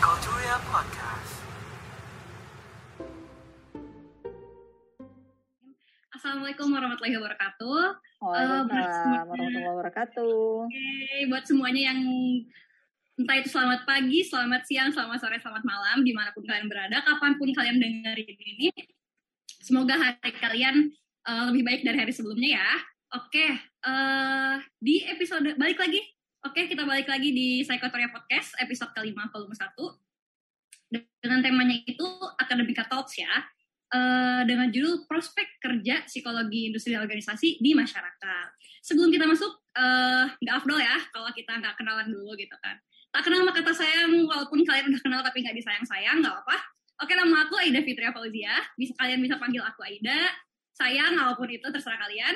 Podcast. Assalamualaikum warahmatullahi wabarakatuh. Waalaikumsalam warahmatullahi wabarakatuh. Oke, buat semuanya yang entah itu selamat pagi, selamat siang, selamat sore, selamat malam, di mana pun kalian berada, kapan pun kalian dengerin ini, semoga hari kalian uh, lebih baik dari hari sebelumnya ya. Oke, uh, di episode balik lagi. Oke, kita balik lagi di Psikotoria Podcast episode kelima volume 1 dengan temanya itu Akademika Talks ya uh, dengan judul prospek kerja psikologi industri organisasi di masyarakat. Sebelum kita masuk, nggak uh, afdol ya kalau kita nggak kenalan dulu gitu kan. Tak kenal maka kata sayang, walaupun kalian udah kenal tapi nggak disayang-sayang, nggak apa-apa. Oke, nama aku Aida Fitria Fauzia. Bisa kalian bisa panggil aku Aida. Sayang, walaupun itu terserah kalian.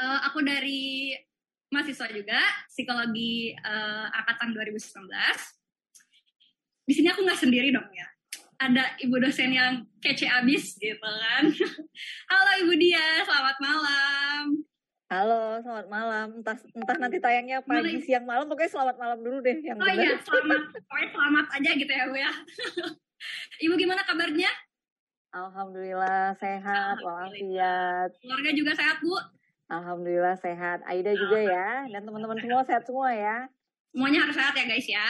Uh, aku dari mahasiswa juga, psikologi uh, angkatan 2019. Di sini aku nggak sendiri dong ya ada ibu dosen yang kece abis gitu kan. Halo Ibu Dia, selamat malam. Halo, selamat malam. Entah, entah nanti tayangnya pagi, siang, malam. Pokoknya selamat malam dulu deh yang Oh iya, selamat. Pokoknya selamat aja gitu ya Bu ya. Ibu gimana kabarnya? Alhamdulillah sehat, walafiat. Keluarga juga sehat Bu? Alhamdulillah sehat. Aida juga ya, dan teman-teman semua sehat semua ya. Semuanya harus sehat ya guys ya.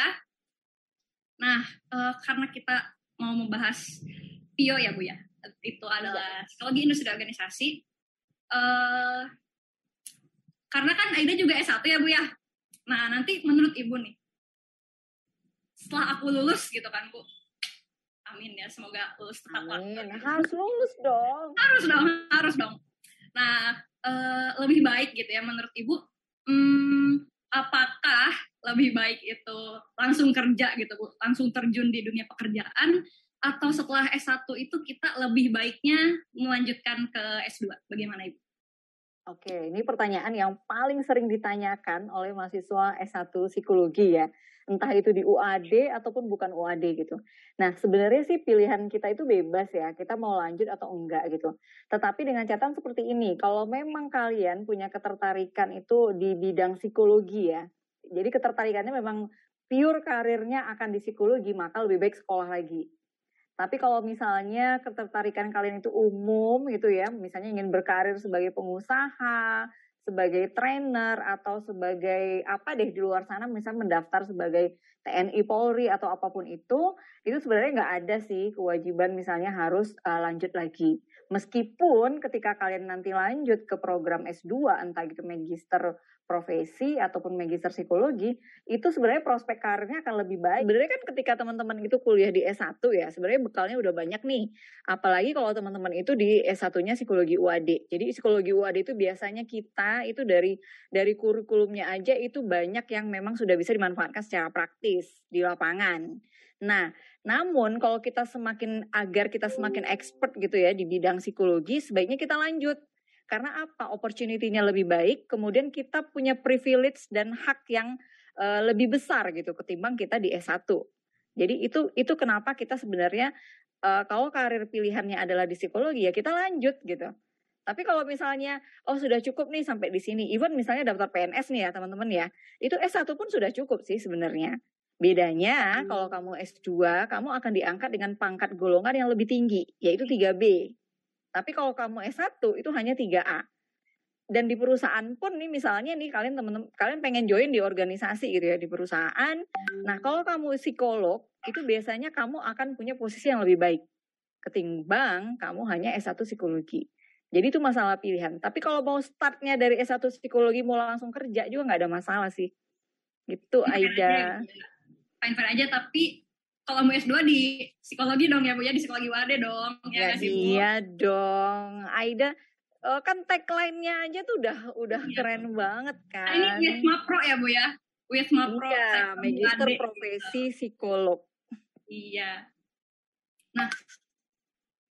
Nah, uh, karena kita mau membahas PIO ya Bu ya. Itu adalah psikologi industri organisasi. Uh, karena kan Aida juga S1 ya Bu ya. Nah, nanti menurut Ibu nih, setelah aku lulus gitu kan Bu, amin ya, semoga lulus tepat waktu. Harus lulus dong. Harus dong, harus dong. Nah, uh, lebih baik gitu ya menurut Ibu, hmm, apakah lebih baik itu langsung kerja gitu Bu, langsung terjun di dunia pekerjaan atau setelah S1 itu kita lebih baiknya melanjutkan ke S2? Bagaimana Ibu? Oke, ini pertanyaan yang paling sering ditanyakan oleh mahasiswa S1 psikologi ya. Entah itu di UAD ataupun bukan UAD gitu. Nah, sebenarnya sih pilihan kita itu bebas ya. Kita mau lanjut atau enggak gitu. Tetapi dengan catatan seperti ini, kalau memang kalian punya ketertarikan itu di bidang psikologi ya. Jadi ketertarikannya memang pure karirnya akan di psikologi, maka lebih baik sekolah lagi. Tapi kalau misalnya ketertarikan kalian itu umum gitu ya, misalnya ingin berkarir sebagai pengusaha, sebagai trainer atau sebagai apa deh di luar sana, misalnya mendaftar sebagai TNI Polri atau apa pun itu, itu sebenarnya nggak ada sih kewajiban misalnya harus uh, lanjut lagi. Meskipun ketika kalian nanti lanjut ke program S2, entah itu magister profesi ataupun magister psikologi, itu sebenarnya prospek karirnya akan lebih baik. Sebenarnya kan ketika teman-teman itu kuliah di S1 ya, sebenarnya bekalnya udah banyak nih. Apalagi kalau teman-teman itu di S1-nya psikologi UAD. Jadi psikologi UAD itu biasanya kita itu dari dari kurikulumnya aja itu banyak yang memang sudah bisa dimanfaatkan secara praktis di lapangan. Nah, namun kalau kita semakin agar kita semakin expert gitu ya di bidang psikologi, sebaiknya kita lanjut karena apa? Opportunity-nya lebih baik, kemudian kita punya privilege dan hak yang uh, lebih besar gitu ketimbang kita di S1. Jadi itu itu kenapa kita sebenarnya uh, kalau karir pilihannya adalah di psikologi ya kita lanjut gitu. Tapi kalau misalnya oh sudah cukup nih sampai di sini, even misalnya daftar PNS nih ya teman-teman ya, itu S1 pun sudah cukup sih sebenarnya. Bedanya hmm. kalau kamu S2, kamu akan diangkat dengan pangkat golongan yang lebih tinggi, yaitu 3B. Tapi kalau kamu S1 itu hanya 3A. Dan di perusahaan pun nih misalnya nih kalian teman-teman kalian pengen join di organisasi gitu ya di perusahaan. Nah, kalau kamu psikolog itu biasanya kamu akan punya posisi yang lebih baik ketimbang kamu hanya S1 psikologi. Jadi itu masalah pilihan. Tapi kalau mau startnya dari S1 psikologi mau langsung kerja juga nggak ada masalah sih. Gitu Aida. Fine-fine aja tapi kalau mau S2 di psikologi dong ya Bu ya, di psikologi WADE dong. Ya, ya iya dong. Aida uh, kan tagline-nya aja tuh udah udah iya. keren banget kan. Nah, ini Wisma Pro ya Bu ya? Wisma Pro. Iya, magister profesi psikolog. Iya. Nah,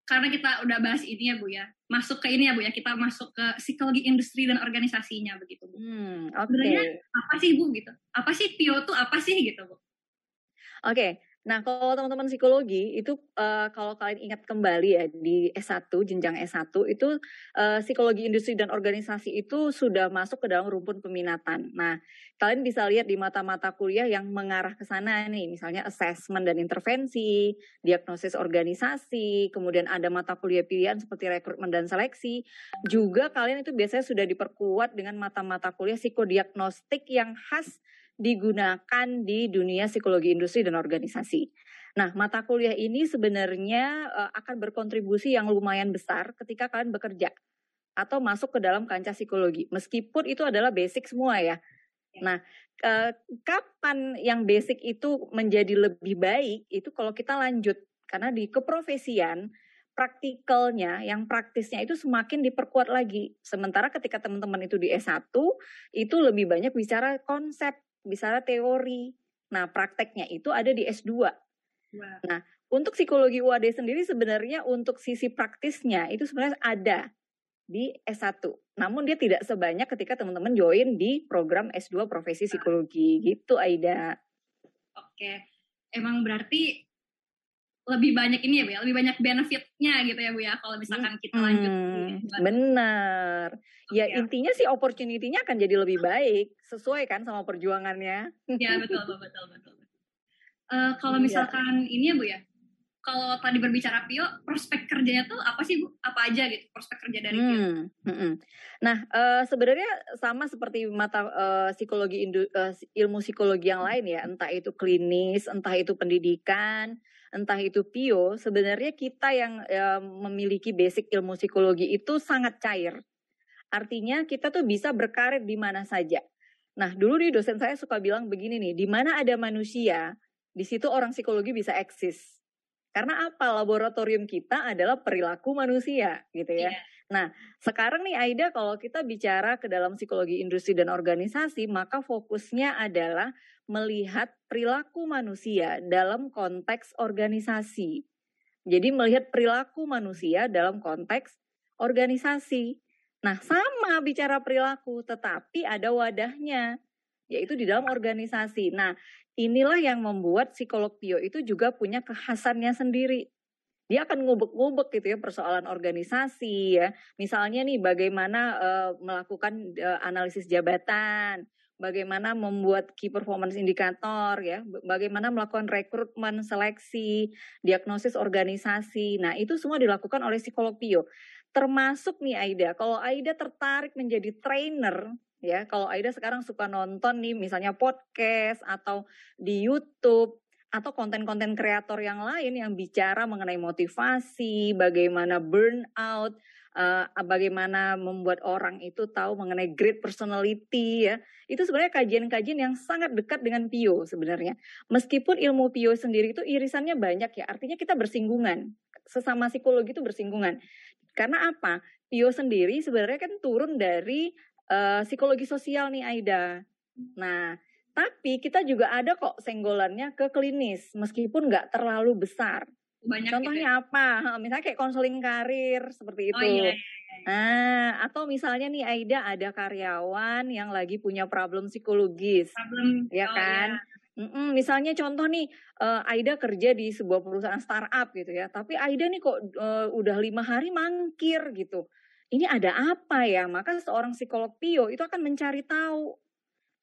karena kita udah bahas ini ya Bu ya, masuk ke ini ya Bu ya, kita masuk ke psikologi industri dan organisasinya begitu Bu. Hmm, oke. Okay. apa sih Bu gitu? Apa sih PIO tuh apa sih gitu Bu? Oke, okay Nah, kalau teman-teman psikologi itu uh, kalau kalian ingat kembali ya di S1 jenjang S1 itu uh, psikologi industri dan organisasi itu sudah masuk ke dalam rumpun peminatan. Nah, kalian bisa lihat di mata-mata kuliah yang mengarah ke sana nih, misalnya assessment dan intervensi, diagnosis organisasi, kemudian ada mata kuliah pilihan seperti rekrutmen dan seleksi. Juga kalian itu biasanya sudah diperkuat dengan mata-mata kuliah psikodiagnostik yang khas digunakan di dunia psikologi industri dan organisasi. Nah, mata kuliah ini sebenarnya uh, akan berkontribusi yang lumayan besar ketika kalian bekerja atau masuk ke dalam kancah psikologi. Meskipun itu adalah basic semua ya. Nah, uh, kapan yang basic itu menjadi lebih baik itu kalau kita lanjut karena di keprofesian praktikalnya, yang praktisnya itu semakin diperkuat lagi. Sementara ketika teman-teman itu di S1, itu lebih banyak bicara konsep, bicara teori. Nah, prakteknya itu ada di S2. Wow. Nah, untuk psikologi UAD sendiri sebenarnya untuk sisi praktisnya itu sebenarnya ada di S1. Namun dia tidak sebanyak ketika teman-teman join di program S2 profesi psikologi gitu Aida. Oke. Emang berarti lebih banyak ini ya Bu ya, lebih banyak benefitnya gitu ya Bu ya kalau misalkan kita lanjut. Hmm, benar. Okay. Ya intinya sih opportunity-nya akan jadi lebih baik sesuai kan sama perjuangannya. Ya betul betul betul betul. Uh, kalau iya. misalkan ini ya Bu ya, kalau tadi berbicara Pio, prospek kerjanya tuh apa sih Bu? Apa aja gitu prospek kerja dari Pio? Hmm, hmm, hmm. Nah, uh, sebenarnya sama seperti mata uh, psikologi uh, ilmu psikologi yang lain ya, entah itu klinis, entah itu pendidikan, entah itu Pio, sebenarnya kita yang ya, memiliki basic ilmu psikologi itu sangat cair. Artinya kita tuh bisa berkarir di mana saja. Nah, dulu nih dosen saya suka bilang begini nih, di mana ada manusia, di situ orang psikologi bisa eksis. Karena apa? Laboratorium kita adalah perilaku manusia, gitu ya. Yeah. Nah, sekarang nih Aida, kalau kita bicara ke dalam psikologi industri dan organisasi, maka fokusnya adalah melihat perilaku manusia dalam konteks organisasi. Jadi melihat perilaku manusia dalam konteks organisasi. Nah, sama bicara perilaku, tetapi ada wadahnya, yaitu di dalam organisasi. Nah, inilah yang membuat psikolog Pio itu juga punya kekhasannya sendiri. Dia akan ngubek-ngubek gitu ya persoalan organisasi ya. Misalnya nih bagaimana uh, melakukan uh, analisis jabatan, bagaimana membuat key performance indikator ya, bagaimana melakukan rekrutmen, seleksi, diagnosis organisasi. Nah, itu semua dilakukan oleh psikolog Pio. Termasuk nih Aida, kalau Aida tertarik menjadi trainer ya, kalau Aida sekarang suka nonton nih misalnya podcast atau di YouTube atau konten-konten kreator yang lain yang bicara mengenai motivasi, bagaimana burnout, uh, bagaimana membuat orang itu tahu mengenai great personality ya. Itu sebenarnya kajian-kajian yang sangat dekat dengan Pio sebenarnya. Meskipun ilmu Pio sendiri itu irisannya banyak ya, artinya kita bersinggungan. Sesama psikologi itu bersinggungan. Karena apa? Pio sendiri sebenarnya kan turun dari uh, psikologi sosial nih Aida. Nah, tapi kita juga ada kok senggolannya ke klinis, meskipun nggak terlalu besar. Banyak Contohnya gitu apa? Misalnya kayak konseling karir seperti oh, itu. Oh, iya, iya. Nah, atau misalnya nih Aida ada karyawan yang lagi punya problem psikologis, problem, ya oh, kan? Iya. Mm-mm, misalnya contoh nih, uh, Aida kerja di sebuah perusahaan startup gitu ya, tapi Aida nih kok uh, udah lima hari mangkir gitu. Ini ada apa ya? Maka seorang psikolog Pio itu akan mencari tahu.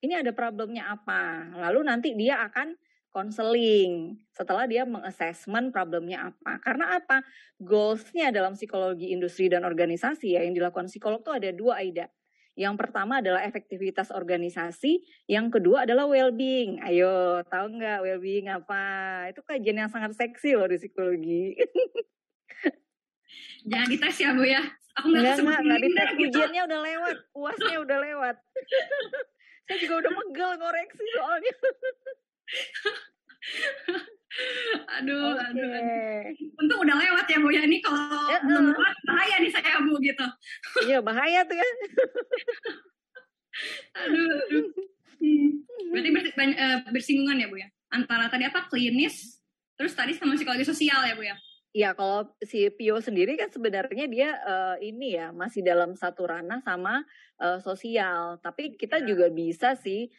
Ini ada problemnya apa. Lalu nanti dia akan konseling setelah dia mengassessment problemnya apa. Karena apa? Goalsnya dalam psikologi industri dan organisasi ya yang dilakukan psikolog itu ada dua Aida. Yang pertama adalah efektivitas organisasi, yang kedua adalah well-being. Ayo, tahu nggak well-being apa? Itu kajian yang sangat seksi loh di psikologi. Jangan dites ya Bu ya. Aku nggak nggak nggak dites. Gitu. Ujiannya udah lewat, puasnya udah lewat. Saya juga udah megel ngoreksi soalnya. aduh, okay. aduh, aduh. Untung udah lewat ya Bu ya. Ini kalau ya, belum lewat bahaya nih saya Bu gitu. Iya bahaya tuh ya. aduh, aduh. Hmm. Berarti ber, uh, bersinggungan ya Bu ya? Antara tadi apa klinis, terus tadi sama psikologi sosial ya Bu ya? Ya kalau si Pio sendiri kan sebenarnya dia uh, ini ya masih dalam satu ranah sama uh, sosial. Tapi kita ya. juga bisa sih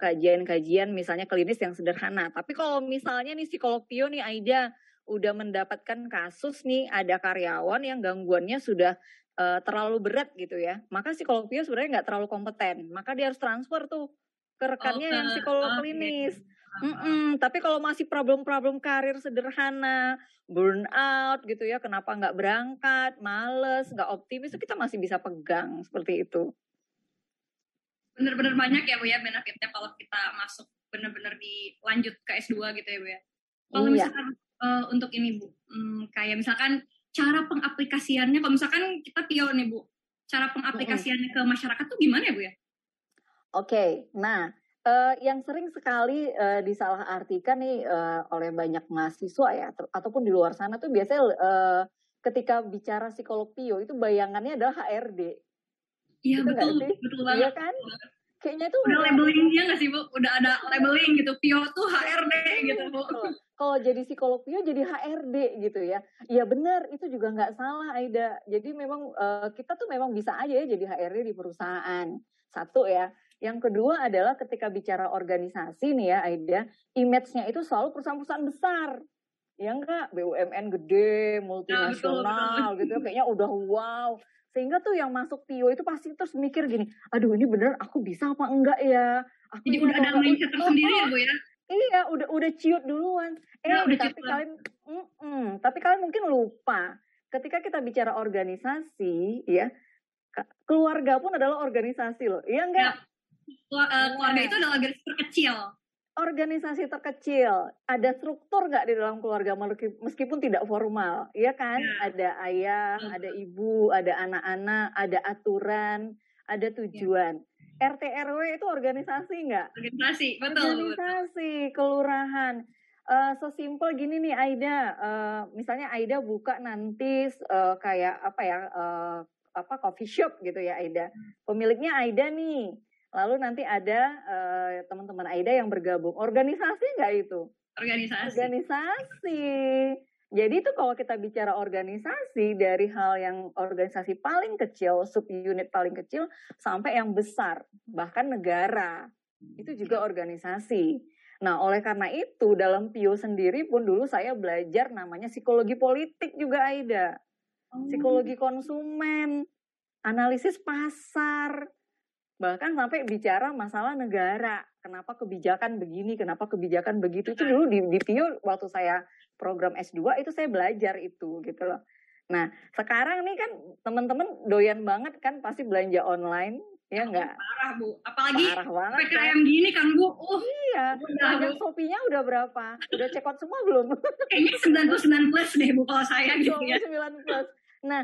kajian-kajian uh, misalnya klinis yang sederhana. Tapi kalau misalnya nih psikolog Pio nih Aida udah mendapatkan kasus nih ada karyawan yang gangguannya sudah uh, terlalu berat gitu ya. Maka psikolog Pio sebenarnya nggak terlalu kompeten. Maka dia harus transfer tuh ke rekannya okay. yang psikolog okay. klinis. Mm -mm. Tapi kalau masih problem-problem karir sederhana, burnout gitu ya, kenapa nggak berangkat, males, nggak optimis, kita masih bisa pegang seperti itu. Bener-bener banyak ya Bu ya benefitnya kalau kita masuk bener-bener dilanjut ke S2 gitu ya Bu ya. Kalau iya. misalkan uh, untuk ini Bu, hmm, kayak misalkan cara pengaplikasiannya, kalau misalkan kita pio nih Bu, cara pengaplikasiannya ke masyarakat tuh gimana ya Bu ya? Oke, okay. nah uh, yang sering sekali uh, disalahartikan nih uh, oleh banyak mahasiswa ya ataupun di luar sana tuh biasanya uh, ketika bicara psikolog Pio itu bayangannya adalah HRD. Iya gitu betul, sih? betul banget. Iya kan? Kayaknya tuh udah labelingnya nggak sih bu? Udah ada labeling gitu. Pio tuh HRD gitu bu. Kalau jadi psikolog Pio jadi HRD gitu ya. Iya benar, itu juga nggak salah Aida. Jadi memang uh, kita tuh memang bisa aja ya jadi HRD di perusahaan. Satu ya. Yang kedua adalah ketika bicara organisasi nih ya Aida, image-nya itu selalu perusahaan-perusahaan besar. Ya enggak, BUMN gede, multinasional gitu ya, kayaknya udah wow. Sehingga tuh yang masuk Tio itu pasti terus mikir gini, aduh ini bener aku bisa apa enggak ya? Aku Jadi udah ada mindset tersendiri ya Bu ya? Iya, udah udah ciut duluan. Eh, nah, udah tapi kalian, mm -mm, tapi kalian mungkin lupa ketika kita bicara organisasi, ya keluarga pun adalah organisasi loh. Iya enggak? Ya keluarga itu adalah garis terkecil. Organisasi terkecil. Ada struktur nggak di dalam keluarga? Meskipun tidak formal. Ya kan? Ya. ada ayah ada ibu ada anak-anak ada aturan ada tujuan. Ya. RT RW itu organisasi nggak? Organisasi. Betul organisasi kelurahan. Uh, sesimpel gini nih Aida. Uh, misalnya Aida buka nanti uh, kayak apa ya uh, apa coffee shop gitu ya Aida. Hmm. pemiliknya Aida nih Lalu nanti ada uh, teman-teman Aida yang bergabung. Organisasi nggak itu? Organisasi. Organisasi. Jadi itu kalau kita bicara organisasi dari hal yang organisasi paling kecil, sub unit paling kecil sampai yang besar, bahkan negara. Itu juga organisasi. Nah, oleh karena itu dalam PIO sendiri pun dulu saya belajar namanya psikologi politik juga Aida. Oh. Psikologi konsumen, analisis pasar, bahkan sampai bicara masalah negara. Kenapa kebijakan begini kenapa kebijakan begitu. Itu dulu di, di PIO waktu saya program S2 itu saya belajar itu gitu loh. Nah sekarang nih kan teman-teman doyan banget kan pasti belanja online ya enggak parah bu. Apalagi parah banget PKM kan? gini kan bu. Uh iya udah Shopee-nya udah berapa? Udah check out semua belum? Kayaknya 99 plus deh bu kalau saya gitu ya. 99 plus. Nah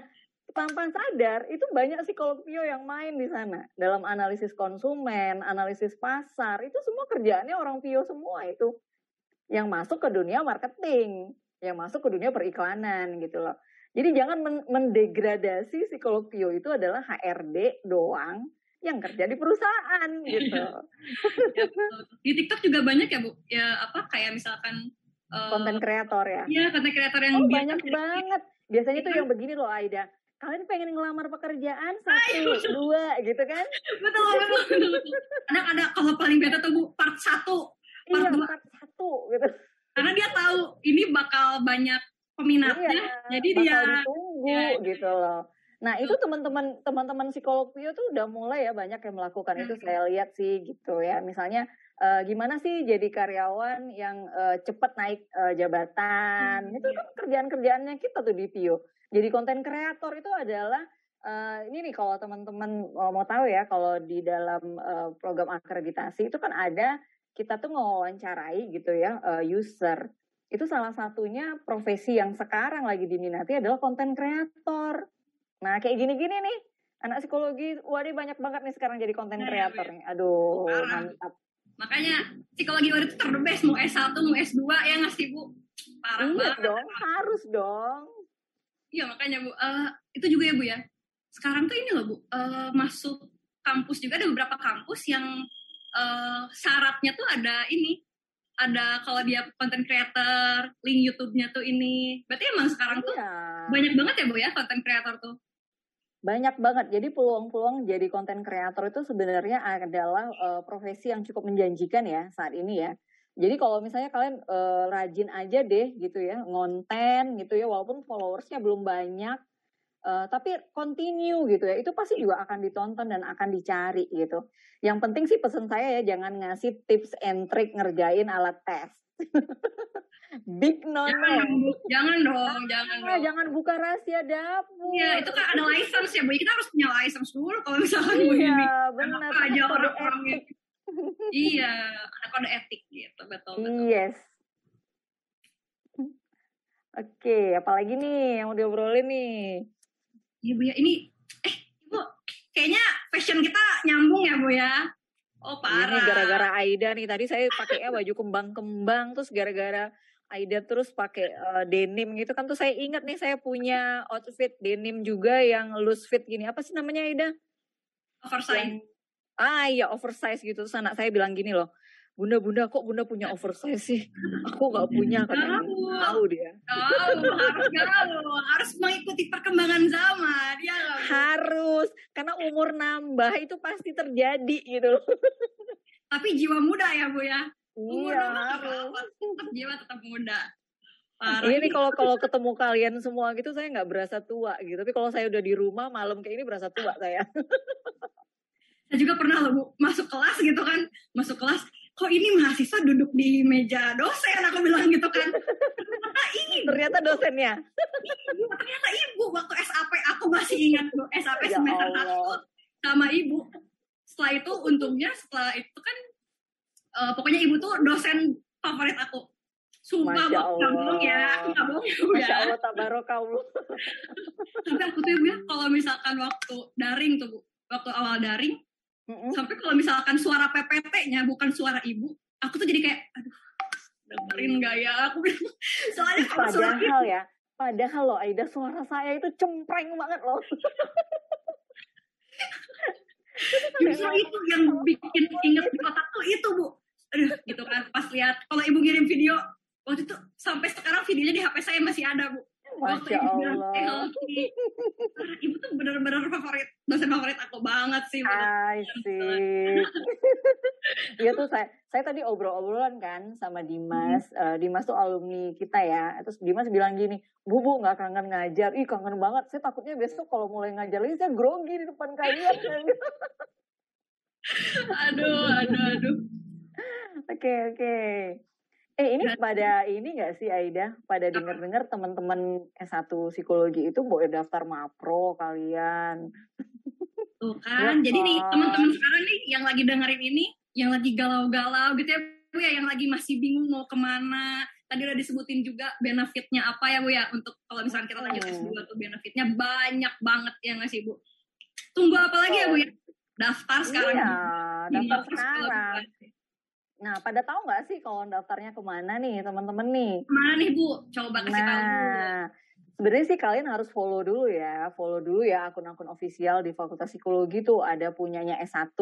tanpa sadar itu banyak psikolog Pio yang main di sana dalam analisis konsumen, analisis pasar itu semua kerjaannya orang Pio semua itu yang masuk ke dunia marketing, yang masuk ke dunia periklanan gitu loh. Jadi jangan mendegradasi psikolog Pio itu adalah HRD doang yang kerja di perusahaan gitu. ya, di TikTok juga banyak ya bu, ya apa kayak misalkan konten uh, kreator ya. Iya konten kreator yang oh, banyak banget. Biasanya tuh yang begini loh Aida kalian pengen ngelamar pekerjaan satu dua gitu kan? Betul betul, kadang ada kalau paling beda tuh bu part satu part iya, dua. part satu gitu. Karena dia tahu ini bakal banyak peminatnya iya, jadi bakal dia ditunggu ya, gitu loh. Nah itu teman-teman teman-teman psikolog Pio tuh udah mulai ya banyak yang melakukan hmm. itu saya lihat sih gitu ya. Misalnya uh, gimana sih jadi karyawan yang uh, cepat naik uh, jabatan? Hmm. itu kan kerjaan-kerjaannya kita tuh di Pio jadi konten kreator itu adalah uh, ini nih kalau teman-teman mau tahu ya kalau di dalam uh, program akreditasi itu kan ada kita tuh mewawancarai gitu ya uh, user itu salah satunya profesi yang sekarang lagi diminati adalah konten kreator. Nah kayak gini-gini nih anak psikologi, waduh banyak banget nih sekarang jadi konten kreator nih. Aduh Parah. mantap. Makanya psikologi waduh itu terbest mau S1 mau S2 ya nggak sih Bu? Parah iya banget. dong, harus dong. Iya makanya Bu, uh, itu juga ya Bu ya. Sekarang tuh ini loh Bu, uh, masuk kampus juga ada beberapa kampus yang uh, syaratnya tuh ada ini ada kalau dia content creator, link YouTube-nya tuh ini. Berarti emang sekarang tuh Iya. banyak banget ya Bu ya content creator tuh. Banyak banget. Jadi peluang-peluang jadi konten kreator itu sebenarnya adalah eh, profesi yang cukup menjanjikan ya saat ini ya. Jadi kalau misalnya kalian eh, rajin aja deh gitu ya, ngonten gitu ya, walaupun followersnya belum banyak, eh, tapi continue gitu ya, itu pasti juga akan ditonton dan akan dicari gitu. Yang penting sih pesan saya ya, jangan ngasih tips and trick ngerjain alat tes. Big no Jangan, jangan dong, jangan Ah, dong. jangan buka rahasia dapur. Iya, itu kan ada license ya Bu. Kita harus punya license dulu kalau ini. Iya, benar. Apa aja orang-orang. Iya, ada kode etik gitu, betul betul. Yes. Oke, apalagi nih yang mau diobrolin nih? Iya Bu ya, ini eh Bu, kayaknya fashion kita nyambung ya Bu ya. Oh Ini parah. gara-gara Aida nih. Tadi saya pakainya baju kembang-kembang, terus gara-gara Aida terus pakai eh, denim gitu kan. Terus saya ingat nih saya punya outfit denim juga yang loose fit gini. Apa sih namanya Aida? Oversize. Yang ah iya oversize gitu. Terus anak saya bilang gini loh, Bunda, bunda, kok bunda punya oversize sih? Aku nggak punya katanya. Tahu. Tahu dia. Tahu, harus gaul, harus mengikuti perkembangan zaman. Ya nggak, Bu? Harus, karena umur nambah itu pasti terjadi gitu loh. Tapi jiwa muda ya Bu ya. Umur Iya nambah tetap jiwa tetap muda. Parah. Ini kalau kalau ketemu kalian semua gitu saya nggak berasa tua gitu. Tapi kalau saya udah di rumah malam kayak ini berasa tua saya. Saya juga pernah loh Bu, masuk kelas gitu kan. Masuk kelas, kok ini mahasiswa duduk di meja dosen aku bilang gitu kan. Ternyata ini Ternyata dosennya. ibu, ternyata ibu waktu SAP aku masih ingat Bu, SAP Ya semester. 1 sama ibu. Setelah itu untungnya setelah itu kan eh, pokoknya ibu tuh dosen favorit aku. Sumpah Masya Bu, bohong ya, aku nggak bohong ya Masya ya. Allah tabarakallah. Tapi aku tuh ya Bu ya, kalau misalkan waktu daring tuh Bu, waktu awal daring, Mm-mm. sampai kalau misalkan suara PPT-nya bukan suara ibu, aku tuh jadi kayak, aduh, dengerin gak ya? Aku bilang, soalnya kalau suara Padahal ya, padahal loh Aida suara saya itu cempreng banget loh. justru itu yang bikin inget di otakku itu bu, aduh gitu kan, pas lihat kalau ibu ngirim video, waktu itu sampai sekarang videonya di HP saya masih ada bu. Masya Allah. Helki, ibu tuh bener-bener favorit, dosen favorit aku banget sih. Bu. I see. Iya tuh saya saya tadi obrol-obrolan kan sama Dimas. Eh, Dimas tuh alumni kita ya. Terus Dimas bilang gini, Bu Bu nggak kangen ngajar. Ih kangen banget. Saya takutnya besok kalau mulai ngajar lagi saya grogi di depan kalian. Aduh, aduh, aduh. Oke oke. Eh ini pada ini nggak sih Aida? Pada denger-dengar teman-teman S1 psikologi itu boleh daftar mapro kalian. Tuh kan, Ya jadi nih kan. teman-teman sekarang nih yang lagi dengerin ini, yang lagi galau-galau gitu ya Bu ya, yang lagi masih bingung mau ke mana. Tadi udah disebutin juga benefitnya apa ya Bu ya, untuk kalau misalnya kita lanjut Hmm. S2 tuh benefitnya banyak banget ya nggak sih Bu? Tunggu apa lagi ya Bu ya? Daftar sekarang. Iya, daftar sekarang. Nah, pada tahu nggak sih kalau daftarnya ke mana nih teman-teman nih? Ke mana nih Bu? Coba kasih tahu dulu. Nah, sebenarnya sih kalian harus follow dulu ya, follow dulu ya akun-akun ofisial di Fakultas Psikologi tuh ada punyanya S1,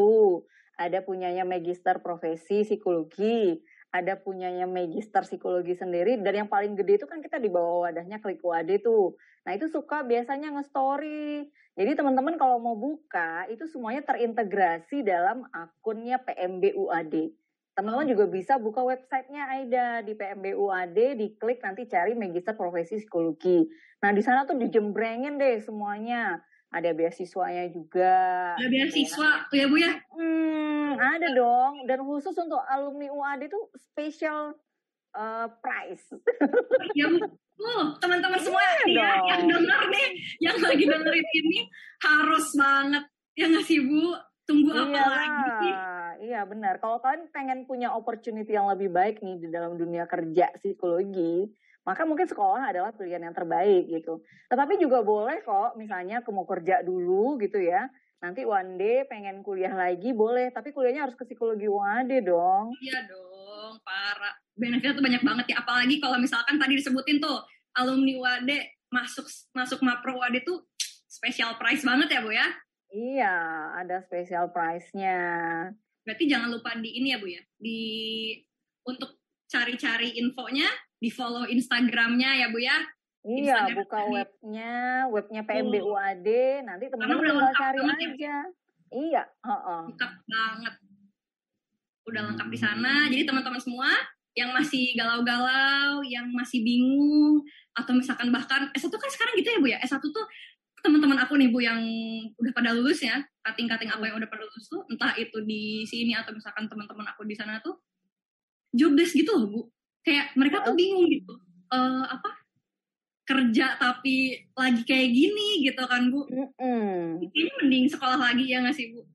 ada punyanya Magister Profesi Psikologi, ada punyanya Magister Psikologi sendiri, dan yang paling gede itu kan kita di bawah wadahnya Klik UAD tuh. Nah itu suka biasanya nge-story. Jadi teman-teman kalau mau buka, itu semuanya terintegrasi dalam akunnya PMB UAD. Teman-teman juga bisa buka websitenya Aida di PMB UAD, diklik nanti cari Magister Profesi Psikologi. Nah di sana tuh dijembrengin deh semuanya. Ada beasiswanya juga. Ada beasiswa ya Bu ya? Hmm, ada dong. Dan khusus untuk alumni UAD tuh special uh, price. Ya Bu. Tuh, teman-teman semua Iya ya, dong. yang denger nih, yang lagi dengerin ini harus banget. Ya nggak sih Bu? Tunggu apa lagi? Iya, benar. Kalau kalian pengen punya opportunity yang lebih baik nih di dalam dunia kerja psikologi, maka mungkin sekolah adalah pilihan yang terbaik gitu. Tetapi juga boleh kok, misalnya aku mau kerja dulu gitu ya. Nanti one day pengen kuliah lagi boleh, tapi kuliahnya harus ke psikologi UAD dong. Iya dong, parah. Benefitnya tuh banyak banget ya. Apalagi kalau misalkan tadi disebutin tuh alumni UAD masuk masuk Mapro UAD tuh special price banget ya Bu ya. Iya, ada special price-nya. Berarti jangan lupa di ini ya Bu ya. Di untuk cari-cari infonya, di follow Instagramnya ya Bu ya. Iya, Instagram buka tadi. webnya, webnya PMB Oh. Nanti teman-teman tinggal cari ya. aja. Iya, heeh. lengkap banget. Udah lengkap di sana. Jadi teman-teman semua yang masih galau-galau, yang masih bingung, atau misalkan bahkan S1 kan sekarang gitu ya Bu ya. S1 tuh teman-teman aku nih Bu yang udah pada lulus ya, kating-kating aku yang udah pada lulus tuh, entah itu di sini atau misalkan teman-teman aku di sana tuh jobless gitu loh Bu. Kayak mereka tuh bingung gitu. Eh apa? Kerja tapi lagi kayak gini gitu kan Bu. Mm-mm. Ini mending sekolah lagi ya nggak sih Bu?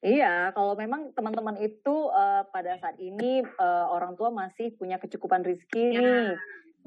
Iya, kalau memang teman-teman itu eh, pada saat ini eh, orang tua masih punya kecukupan rezeki Ya. nih.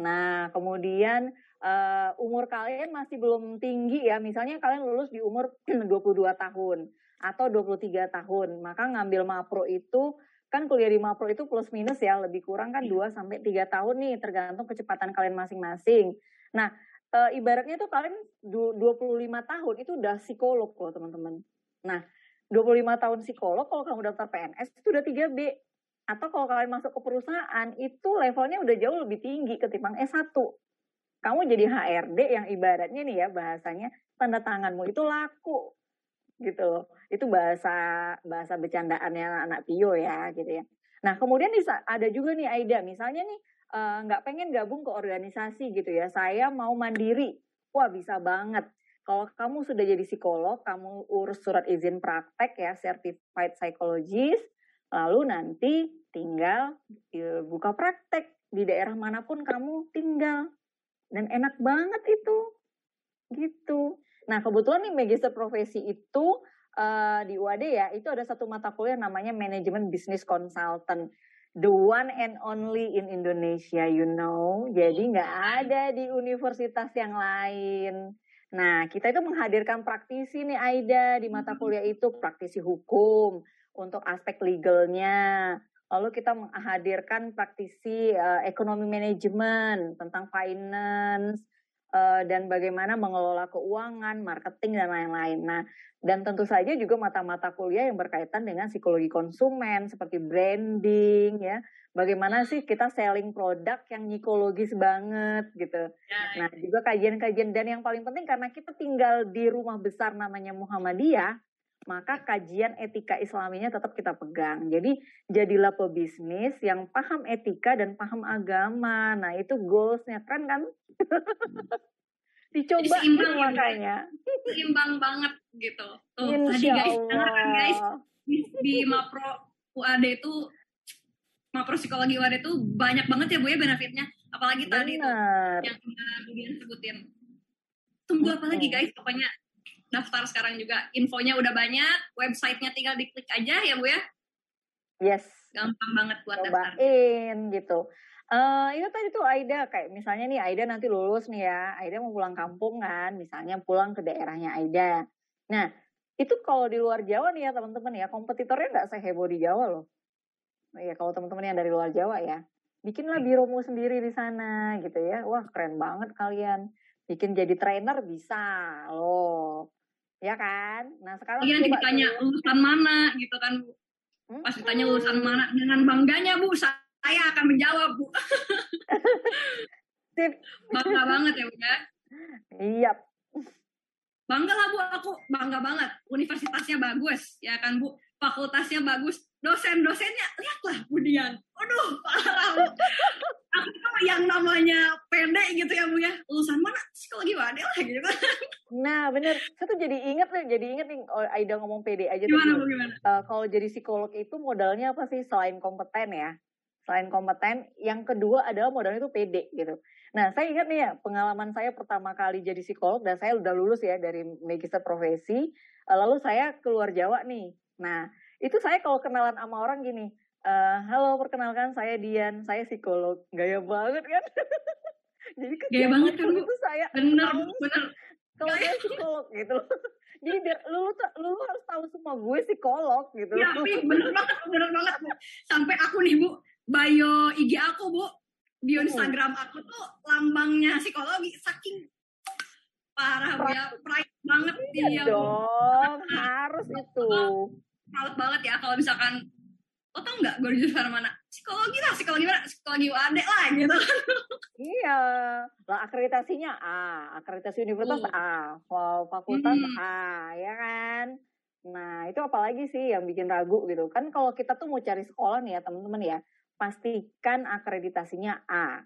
Nah, kemudian eh, umur kalian masih belum tinggi ya. Misalnya kalian lulus di umur 22 tahun atau 23 tahun, maka ngambil mapro itu kan kuliah di mapro itu plus minus ya, lebih kurang kan 2 sampai 3 tahun nih tergantung kecepatan kalian masing-masing. Nah, eh, ibaratnya tuh kalian du- 25 tahun itu udah psikolog loh, teman-teman. Nah, 25 tahun psikolog kalau kamu daftar PNS itu udah 3B. Atau kalau kalian masuk ke perusahaan itu levelnya udah jauh lebih tinggi ketimbang S1. Kamu jadi HRD yang ibaratnya nih ya bahasanya tanda tanganmu itu laku gitu loh. Itu bahasa bahasa bercandaannya anak Pio ya gitu ya. Nah kemudian ada juga nih Aida misalnya nih eh, nggak pengen gabung ke organisasi gitu ya. Saya mau mandiri. Wah bisa banget. Kalau kamu sudah jadi psikolog, kamu urus surat izin praktek ya, certified psychologist, lalu nanti tinggal eh, buka praktek di daerah mana pun kamu tinggal. Dan enak banget itu. Gitu. Nah, kebetulan nih magister profesi itu eh, di UAD ya, itu ada satu mata kuliah namanya manajemen business consultant. The one and only in Indonesia, you know. Jadi nggak ada di universitas yang lain. Nah, kita itu menghadirkan praktisi nih Aida di mata kuliah itu, praktisi hukum untuk aspek legalnya. Lalu kita menghadirkan praktisi eh, ekonomi manajemen tentang finance eh, dan bagaimana mengelola keuangan, marketing dan lain-lain. Nah, dan tentu saja juga mata-mata kuliah yang berkaitan dengan psikologi konsumen seperti branding ya. Bagaimana sih kita selling produk yang psikologis banget gitu. Ya, Nah, juga kajian-kajian dan yang paling penting karena kita tinggal di rumah besar namanya Muhammadiyah, maka kajian etika islaminya tetap kita pegang. Jadi jadilah pebisnis yang paham etika dan paham agama. Nah, itu goalsnya kan kan? Dicoba Jadi seimbang ya, makanya. seimbang banget gitu. Tuh, tadi guys, dengarkan guys, di, di Mapro UAD itu Mapro Psikologi UAD itu banyak banget ya Bu ya benefitnya. Apalagi tadi tuh Benar. yang Budian sebutin. Tunggu apa lagi guys? Pokoknya daftar sekarang juga. Infonya udah banyak, websitenya tinggal diklik aja ya Bu ya. Yes. Gampang banget buat daftar. cobain gitu. Eh itu tadi tuh Aida kayak misalnya nih Aida nanti lulus nih ya, Aida mau pulang kampung kan, misalnya pulang ke daerahnya Aida. Nah itu kalau di luar Jawa nih ya teman-teman ya, kompetitornya nggak seheboh di Jawa loh. Ya kalau teman-teman yang dari luar Jawa ya, bikinlah biromu sendiri di sana gitu ya. Wah keren banget kalian. Bikin jadi trainer bisa loh. Ya kan? Nah sekarang Lagi nanti ditanya tuh. lulusan mana gitu kan Bu. Hmm? Pas ditanya lulusan mana, dengan bangganya Bu, saya akan menjawab Bu. Bangga banget ya Bu ya. Iya, Bangga lah Bu, aku bangga banget. Universitasnya bagus, ya kan Bu. Fakultasnya bagus. Dosen-dosennya, lihatlah Budian. Aduh, parah Bu. Aku yang namanya pendek gitu ya Bu ya. Lulusan mana? Psikologi wadah lah gitu. Nah, bener. Saya tuh jadi inget nih, jadi inget nih oh, Aida ngomong PD aja Gimana tuh. Gimana? Eh, kalau jadi psikolog itu modalnya apa sih selain kompeten ya? Selain kompeten, yang kedua adalah modalnya itu PD gitu. Nah, saya ingat nih ya, pengalaman saya pertama kali jadi psikolog dan saya udah lulus ya dari magister profesi. Eh, Lalu saya keluar Jawa nih. Nah, itu saya kalau kenalan sama orang gini, eh, halo perkenalkan saya Dian, saya psikolog. Gaya banget kan? jadi Gaya banget kan, itu saya Bener, bener. Kalau gue psikolog gitu loh. Jadi biar lu tuh lu harus tahu semua gue psikolog gitu. Ya. Pi, bener banget, bener banget Bu. Sampai aku nih Bu, bio IG aku Bu, bio Hmm. Instagram aku tuh lambangnya psikologi, saking parah Bu ya, pride banget Iya dia Bu. harus itu. Salut banget ya kalau misalkan lo tau nggak gue jurusan mana? Psikologi lah psikologi mana? Psikologi UAD lah gitu. Iya. Lah akreditasinya A. Akreditasi universitas uh. A. Fakultas hmm. A ya kan? Nah itu apalagi sih yang bikin ragu gitu. Kan kalau kita tuh mau cari sekolah nih ya teman-teman ya pastikan akreditasinya A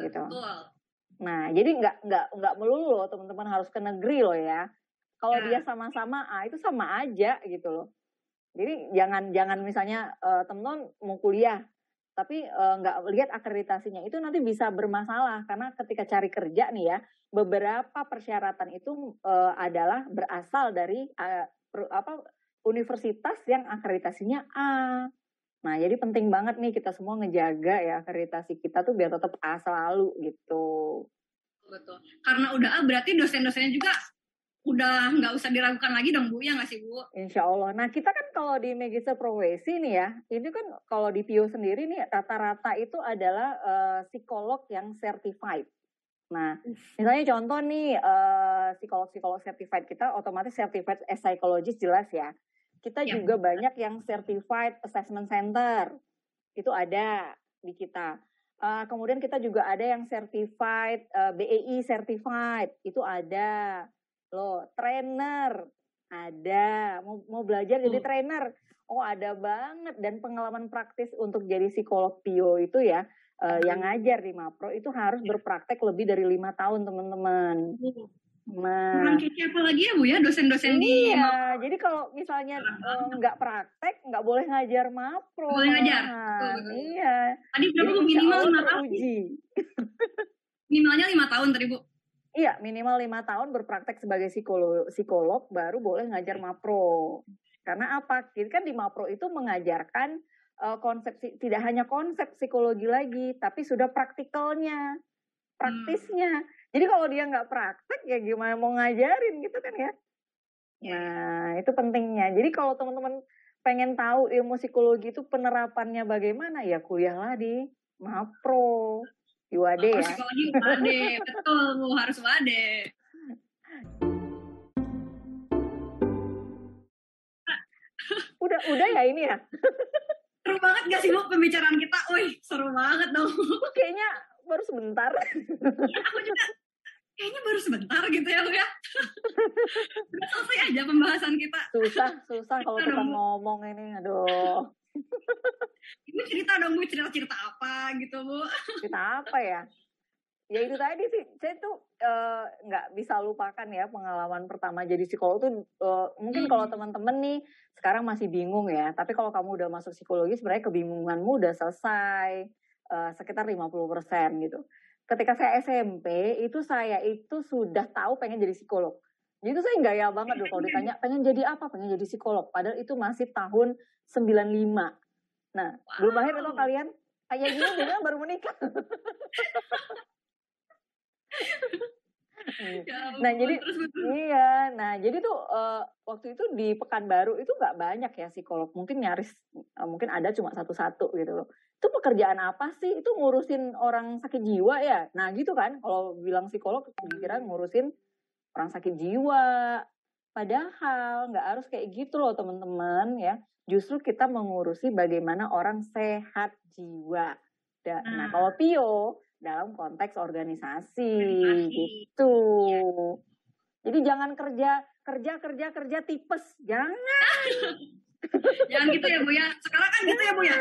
gitu. Betul. nah jadi nggak nggak nggak melulu loh teman-teman harus ke negeri loh ya. Kalau ya. dia sama-sama A itu sama aja gitu loh jadi jangan jangan misalnya uh, teman-teman mau kuliah tapi uh, nggak lihat akreditasinya itu nanti bisa bermasalah karena ketika cari kerja nih ya beberapa persyaratan itu uh, adalah berasal dari uh, apa universitas yang akreditasinya A. Nah, jadi penting banget nih kita semua ngejaga ya akreditasi kita tuh biar tetap A selalu gitu. Betul. Karena udah A berarti dosen-dosennya juga udah nggak usah diragukan lagi dong Bu, ya nggak sih Bu? Insya Allah. Nah kita kan kalau di Magister Profesi nih ya, ini kan kalau di PIO sendiri nih rata-rata itu adalah uh, psikolog yang certified. Nah, misalnya contoh nih uh, psikolog-psikolog certified kita otomatis certified as psychologist jelas ya. Kita ya. juga banyak yang certified assessment center. Itu ada di kita. Uh, kemudian kita juga ada yang certified uh, BEI certified. Itu ada Loh, trainer ada. Mau mau belajar jadi trainer. Oh, ada banget dan pengalaman praktis untuk jadi psikolog Pio itu ya uh, yang ngajar di Mapro itu harus berpraktek lebih dari lima tahun, teman-teman. Nah, apa lagi ya Bu ya dosen-dosen di Iya, jadi kalau misalnya eh, nggak uh, praktek nggak boleh ngajar mapro. Boleh ngajar. Nah, iya. Tadi berapa Bu minimal lima tahun? Minimalnya lima tahun tadi Bu. Iya, minimal lima tahun berpraktek sebagai psikolog, psikolog baru boleh ngajar mapro. Karena apa? Jadi kan di mapro itu mengajarkan uh, konsep tidak hanya konsep psikologi lagi, tapi sudah praktikalnya, praktisnya. Hmm. Jadi kalau dia nggak praktek ya gimana mau ngajarin gitu kan ya? Iya. Nah itu pentingnya. Jadi kalau teman-teman pengen tahu ilmu psikologi itu penerapannya bagaimana ya kuliahlah di Mapro. UAD ya. Psikologi UAD, betul harus UAD. udah udah ya ini ya. seru banget gak sih Bu pembicaraan kita? Wih, seru banget dong. Kayaknya baru sebentar. ya, aku juga kayaknya baru sebentar gitu ya Bu ya. Udah selesai aja pembahasan kita. Susah, susah kalau kita ngomong ini. Aduh. Ibu cerita dong Bu, cerita-cerita apa gitu Bu? Cerita apa ya? Ya itu tadi sih, saya tuh eh, nggak uh, bisa lupakan ya pengalaman pertama jadi psikolog tuh uh, mungkin hmm. kalau teman-teman nih sekarang masih bingung ya, tapi kalau kamu udah masuk psikologi sebenarnya kebingunganmu udah selesai uh, sekitar 50% gitu. Ketika saya SMP itu saya itu sudah tahu pengen jadi psikolog. Jadi itu saya gaya banget dulu kalau ditanya pengen jadi apa, pengen jadi psikolog. Padahal itu masih tahun 95. Nah, wow. belum lahir atau kalian? Kayak gini dia baru menikah. ya, nah jadi iya nah jadi tuh uh, waktu itu di Pekanbaru itu nggak banyak ya psikolog mungkin nyaris uh, mungkin ada cuma satu-satu gitu loh itu pekerjaan apa sih itu ngurusin orang sakit jiwa ya nah gitu kan kalau bilang psikolog kira ngurusin orang sakit jiwa padahal nggak harus kayak gitu loh teman-teman ya justru kita mengurusi bagaimana orang sehat jiwa. Nah, nah kalau Pio dalam konteks organisasi, gitu. Ya. Jadi jangan kerja kerja kerja kerja tipes, jangan. jangan gitu ya Bu ya. Sekarang kan gitu ya Bu ya.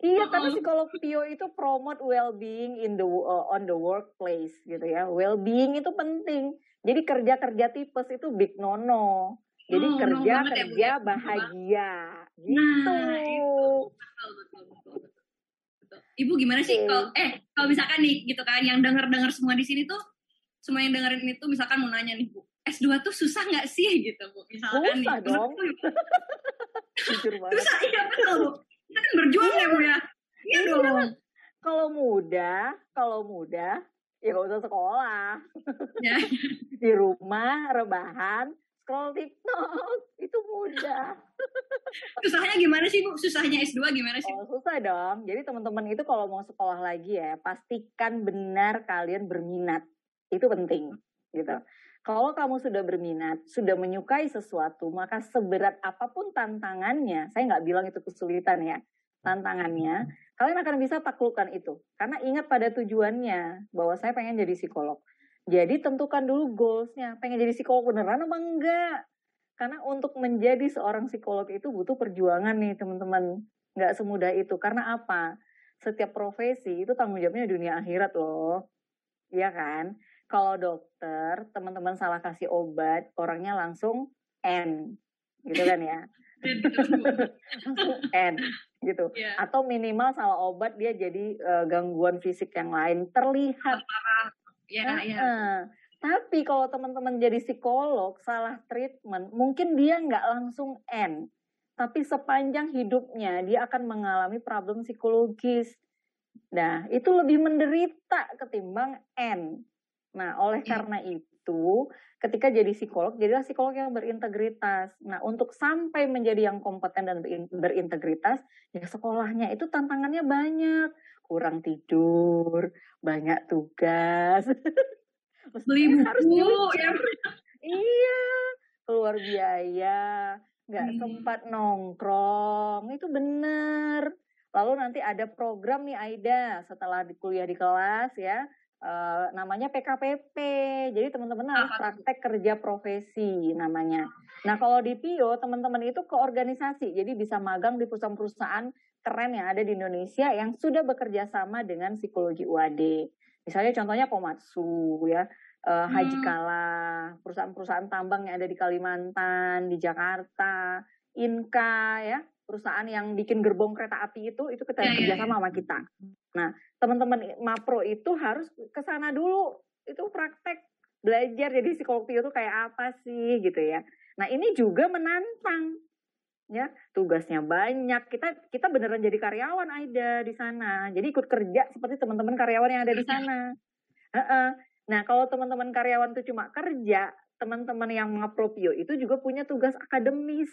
Iya, tapi kalau Pio itu promote well-being in the uh, on the workplace gitu ya. Well-being itu penting. Jadi kerja-kerja tipes itu big no-no. Jadi oh, kerja no kerja ya, bahagia gitu. Nah, Betul, betul, betul, betul. Ibu gimana sih kalau eh kalau misalkan nih gitu kan yang denger-denger semua di sini tuh semua yang dengerin itu misalkan mau nanya nih Bu, S2 tuh susah nggak sih gitu Bu? Misalkan susah nih. dong. susah iya betul Bu. Kita kan berjuang ya Bu ya. Iya, iya dong. Kalau muda, kalau muda ya gak usah sekolah. Ya. di rumah rebahan scroll TikTok itu mudah. Susahnya gimana sih Bu? Susahnya S2 gimana sih? Oh, susah dong. Jadi teman-teman itu kalau mau sekolah lagi ya, pastikan benar kalian berminat. Itu penting gitu. Kalau kamu sudah berminat, sudah menyukai sesuatu, maka seberat apa pun tantangannya, saya nggak bilang itu kesulitan ya, tantangannya, kalian akan bisa taklukkan itu. Karena ingat pada tujuannya bahwa saya pengen jadi psikolog. Jadi tentukan dulu goalsnya, pengen jadi psikolog beneran apa enggak? Karena untuk menjadi seorang psikolog itu butuh perjuangan nih teman-teman. Nggak semudah itu. Karena apa? Setiap profesi itu tanggung jawabnya dunia akhirat loh. Iya kan? Kalau dokter, teman-teman salah kasih obat, orangnya langsung N. Gitu kan ya? N gitu. Yeah. Atau minimal salah obat dia jadi uh, gangguan fisik yang lain terlihat. Ya, nah, ya. Uh, tapi kalau teman-teman jadi psikolog salah treatment, mungkin dia nggak langsung N, tapi sepanjang hidupnya dia akan mengalami problem psikologis. Nah, itu lebih menderita ketimbang N. Nah, oleh iya. karena itu, ketika jadi psikolog, jadilah psikolog yang berintegritas. Nah, untuk sampai menjadi yang kompeten dan berintegritas, ya sekolahnya itu tantangannya banyak kurang tidur, banyak tugas. Beli buku, ya. iya, keluar biaya, nggak hmm. sempat nongkrong, itu bener. Lalu nanti ada program nih Aida setelah kuliah di kelas ya, uh, namanya PKPP. Jadi teman-teman harus praktek kerja profesi namanya. Nah kalau di PIO teman-teman itu ke organisasi, jadi bisa magang di perusahaan-perusahaan keren yang ada di Indonesia yang sudah bekerja sama dengan psikologi UAD. Misalnya contohnya Komatsu ya, uh, Haji hmm. Kala, perusahaan-perusahaan tambang yang ada di Kalimantan, di Jakarta, Inka ya, perusahaan yang bikin gerbong kereta api itu itu kita yeah, ya, kerja sama yeah, sama kita. Nah, teman-teman Mapro itu harus ke sana dulu. Itu praktek belajar jadi psikolog itu kayak apa sih gitu ya. Nah, ini juga menantang ya tugasnya banyak kita kita beneran jadi karyawan Aida di sana jadi ikut kerja seperti teman-teman karyawan yang ada di sana uh -uh. nah kalau teman-teman karyawan itu cuma kerja teman-teman yang ngapropio itu juga punya tugas akademis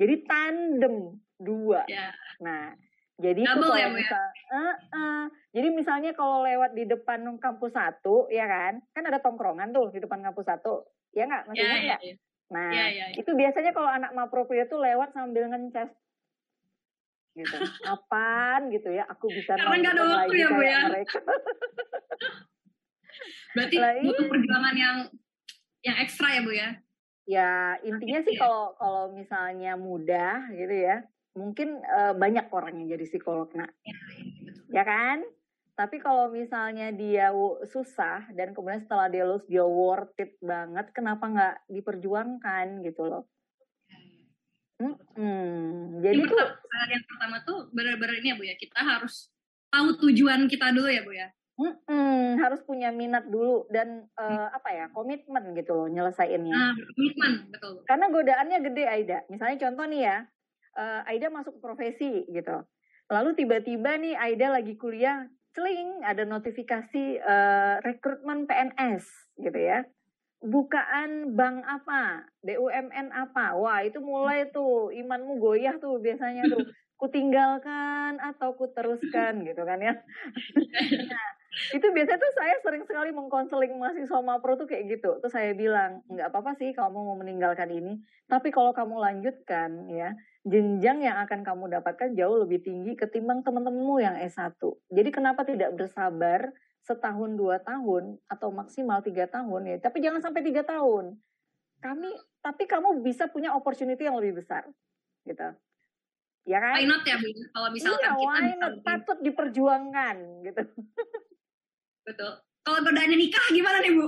jadi tandem dua yeah. nah jadi itu kalau ya, ya, misal, uh, uh, jadi misalnya kalau lewat di depan kampus satu, ya kan, kan ada tongkrongan tuh di depan kampus satu, ya nggak, maksudnya yeah, yeah, yeah. Nah, ya, ya, ya. itu biasanya kalau anak maproprio tuh lewat sambil ngeces gitu. Apaan gitu ya, aku bisa Karena nggak ada waktu ya, Bu ya. Berarti butuh perjuangan yang yang ekstra ya, Bu ya. Ya, intinya sih kalau kalau misalnya mudah gitu ya, mungkin uh, banyak orang yang jadi psikolog, nak. Ya, ya kan? Tapi kalau misalnya dia susah dan kemudian setelah dia lulus dia worth it banget, kenapa nggak diperjuangkan gitu loh? Hmm, hmm. Jadi, tuh yang pertama tuh benar-benar ini ya bu ya kita harus tahu tujuan kita dulu ya bu ya. Hmm, harus punya minat dulu dan uh, apa ya komitmen gitu loh nyelesainnya. Nah, komitmen betul. Karena godaannya gede Aida. Misalnya contoh nih ya, uh, Aida masuk profesi gitu. Lalu tiba-tiba nih Aida lagi kuliah celing ada notifikasi uh, rekrutmen PNS gitu ya bukaan bank apa BUMN apa wah itu mulai tuh imanmu goyah tuh biasanya tuh kutinggalkan atau kuteruskan gitu kan ya nah, itu biasanya tuh saya sering sekali mengkonseling mahasiswa mapro tuh kayak gitu tuh saya bilang nggak apa-apa sih kamu mau meninggalkan ini tapi kalau kamu lanjutkan ya jenjang yang akan kamu dapatkan jauh lebih tinggi ketimbang teman-temanmu yang S1. Jadi kenapa tidak bersabar setahun dua tahun atau maksimal tiga tahun ya? Tapi jangan sampai tiga tahun. Kami, tapi kamu bisa punya opportunity yang lebih besar, gitu. Ya kan? Why not ya, Bu? Kalau misalkan iya, kita why not? patut diperjuangkan, gitu. Betul. Kalau berdananya nikah gimana nih, Bu?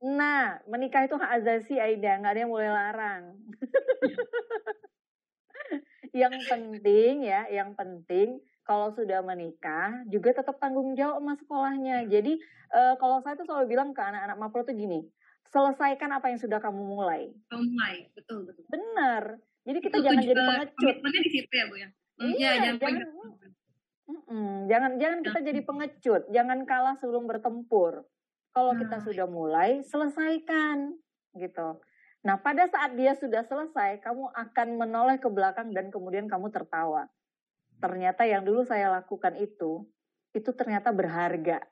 Nah, menikah itu hak asasi Aida, nggak ada yang boleh larang. yang penting ya, yang penting kalau sudah menikah juga tetap tanggung jawab sama sekolahnya. Jadi uh, kalau saya tuh selalu bilang ke anak-anak mapro tuh gini, selesaikan apa yang sudah kamu mulai. Mulai, betul betul. Benar. Jadi kita itu jangan jadi pengecut. di situ ya bu ya. Hmm, iya, ya, jangan. Jangan, mm, jangan jangan kita jadi pengecut, jangan kalah sebelum bertempur. Kalau kita nah. sudah mulai, selesaikan gitu. Nah, pada saat dia sudah selesai, kamu akan menoleh ke belakang dan kemudian kamu tertawa. Ternyata yang dulu saya lakukan itu, itu ternyata berharga.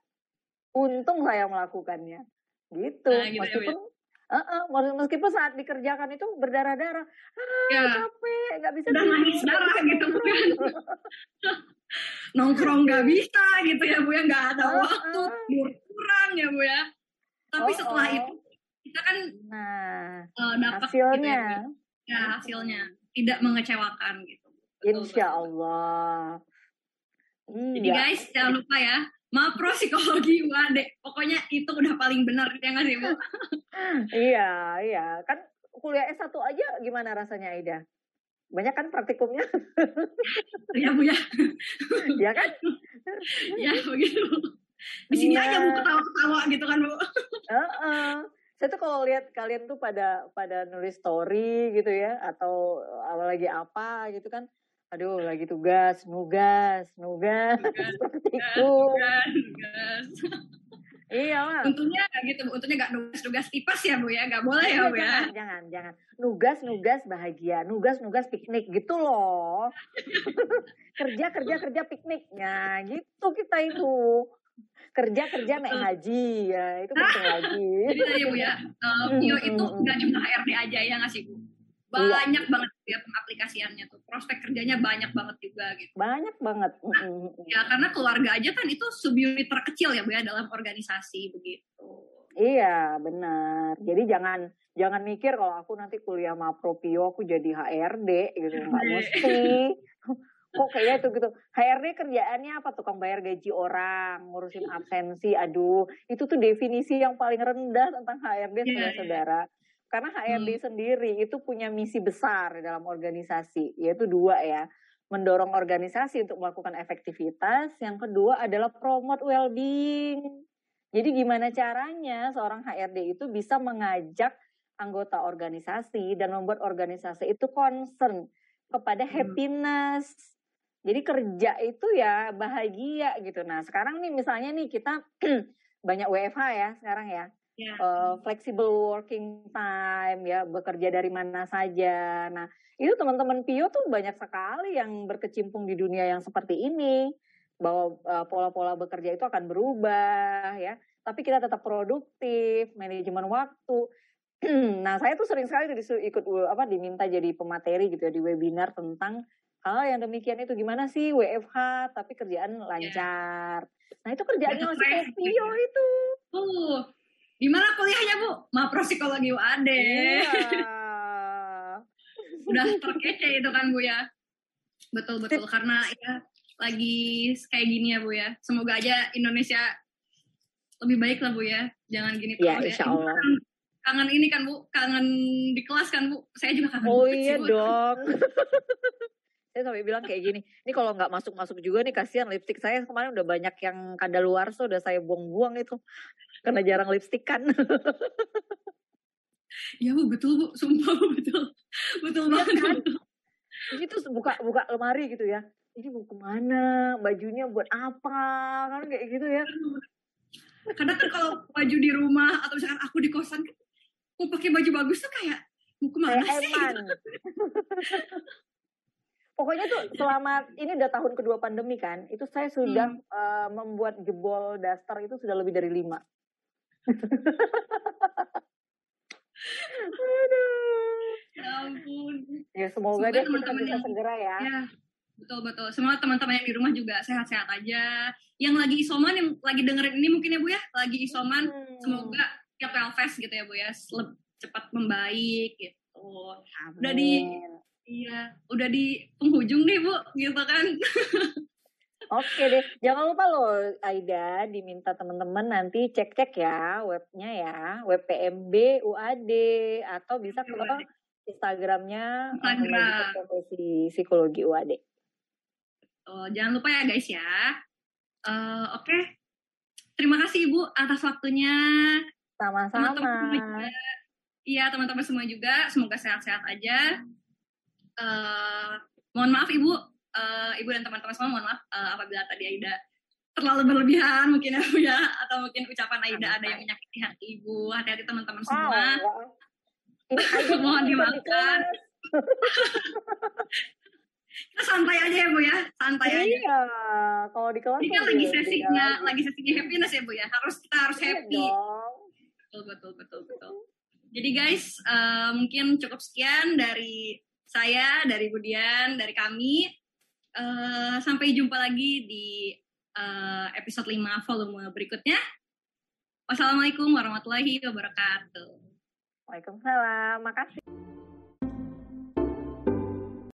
Untung saya melakukannya. Gitu. Nah, gitu ya, meskipun ya, Uh, uh, meskipun saat dikerjakan itu berdarah-darah, ah ya. capek, nggak bisa udah nangis darah gitu kan. Nongkrong nggak bisa gitu ya Bu ya, nggak ada Uh-uh. waktu, tidur kurang ya Bu ya. Tapi Oh, setelah oh. itu kita kan Nah, eh, dapat gitu hasilnya, ya, Bu. ya hasilnya tidak mengecewakan gitu. Insya. Allah. Jadi Iya, guys jangan lupa ya, Mapro psikologi UAD. Pokoknya itu udah paling benar ya nggak sih Bu? iya, iya. Kan kuliah S1 aja gimana rasanya Aida? Banyak kan praktikumnya, ya Bu ya, ya kan? ya begitu. Di sini Iya. aja Bu ketawa-ketawa gitu kan Bu. Heeh. Saya tuh kalau lihat kalian tuh pada pada nulis story gitu ya atau apalagi apa gitu kan. Aduh, lagi tugas, nugas, nugas, Tugas, praktikum. Kan, gas. Iya lah. Untungnya gitu. Untungnya nggak tugas-tugas tipes ya Bu ya, nggak boleh ya Bu ya. Jangan, jangan, jangan. Nugas, nugas bahagia. Nugas, nugas piknik gitu loh. kerja, kerja, kerja piknik. Nah, gitu kita itu. Kerja, kerja naik haji. Ya, itu penting lagi. Jadi tadi Bu ya, eh, Pio itu nggak cuma HRD aja ya nggak sih Bu? Iya. Banyak banget ya pengaplikasiannya tuh. Prospek kerjanya banyak banget juga gitu. Banyak banget. Mm-mm. Ya karena keluarga aja kan itu subunit terkecil ya Bu ya dalam organisasi begitu. Iya, benar. Jadi jangan jangan mikir kalau aku nanti kuliah sama Propio aku jadi HRD gitu. Nggak HRD. mesti. Kok kayak itu gitu. HRD kerjaannya apa? Tukang bayar gaji orang, ngurusin absensi. Aduh, itu tuh definisi yang paling rendah tentang HRD Iya, saudara-saudara. Karena HRD Hmm. sendiri itu punya misi besar dalam organisasi, yaitu dua ya. Mendorong organisasi untuk melakukan efektivitas. Yang kedua adalah promote well-being. Jadi gimana caranya seorang HRD itu bisa mengajak anggota organisasi dan membuat organisasi itu concern kepada Hmm. happiness. Jadi kerja itu ya bahagia gitu. Nah sekarang nih misalnya nih kita banyak WFH ya sekarang ya. Ya. Eh, flexible working time ya bekerja dari mana saja. Nah itu teman-teman Pio tuh banyak sekali yang berkecimpung di dunia yang seperti ini bahwa eh, pola-pola bekerja itu akan berubah ya. Tapi kita tetap produktif, manajemen waktu. nah saya tuh sering sekali disuruh ikut apa diminta jadi pemateri gitu ya di webinar tentang hal yang demikian itu gimana sih WFH tapi kerjaan lancar. Nah itu kerjaannya masih Pio gitu. itu. Tuh, gimana kuliahnya Bu? Mapro psikologi UAD. Iya. Udah terkece itu kan Bu ya. Betul betul karena ya lagi kayak gini ya Bu ya. Semoga aja Indonesia lebih baik lah Bu ya. Jangan gini Ya, terus insya Ibu Allah. Kangen, kangen ini kan Bu, kangen di kelas kan Bu. Saya juga kangen Oh banget sih, iya Bu. dong. saya sampai bilang kayak gini, ini kalau nggak masuk-masuk juga nih kasihan lipstick saya kemarin udah banyak yang kadaluarsa udah saya buang-buang itu karena jarang lipstick kan. Iya Bu, betul Bu. Sumpah Bu, betul. Betul Iya banget. kan? Jadi terus buka buka lemari gitu ya. Ini mau ke mana? Bajunya buat apa? Kan kayak gitu ya. Kadang kan kalau baju di rumah atau misalkan aku di kosan kan mau pakai baju bagus tuh kayak mau ke mana Kayak sih? eman. Pokoknya tuh selama ini udah tahun kedua pandemi kan, itu saya sudah Hmm. eh, membuat jebol daster itu sudah lebih dari lima. Aduh. Ya ampun. Ya semoga deh kita teman-teman bisa yang- segera ya. Ya, betul betul. Semua teman-teman yang di rumah juga sehat-sehat aja. Yang lagi isoman, yang lagi dengerin ini mungkin ya Bu ya, lagi isoman, Hmm. semoga tiap Pelfest gitu ya Bu ya, cepat membaik gitu. Amin. udah di- Iya, udah di penghujung nih Bu, gitu kan. Oke deh, jangan lupa loh Aida diminta teman-teman nanti cek-cek ya webnya ya, web PMB UAD atau bisa ke. Instagramnya eh, Instagram. Profesi Psikologi UAD. Oh, jangan lupa ya guys ya. Eh, Oke, terima kasih Ibu atas waktunya. Sama-sama. Iya, teman-teman semua juga. Semoga sehat-sehat aja. Eh, mohon maaf Ibu, eh, Ibu dan teman-teman semua mohon maaf eh, apabila tadi Aida terlalu berlebihan mungkin ya Bu ya atau mungkin ucapan Aida ada yang menyakiti hati Ibu. Hati-hati teman-teman semua. Aida Mohon dimaafkan. Kita santai aja ya Bu ya, santai aja. Iya, kalau di kelas Ini kan tuh lagi sesinya, lagi. lagi sesinya happiness ya Bu ya. Harus kita harus Iya happy. dong. Betul betul betul betul. Jadi guys, eh, mungkin cukup sekian dari saya dari Budian, dari kami. Uh, sampai jumpa lagi di uh, episode 5 volume berikutnya. Wassalamualaikum warahmatullahi wabarakatuh. Waalaikumsalam. Makasih.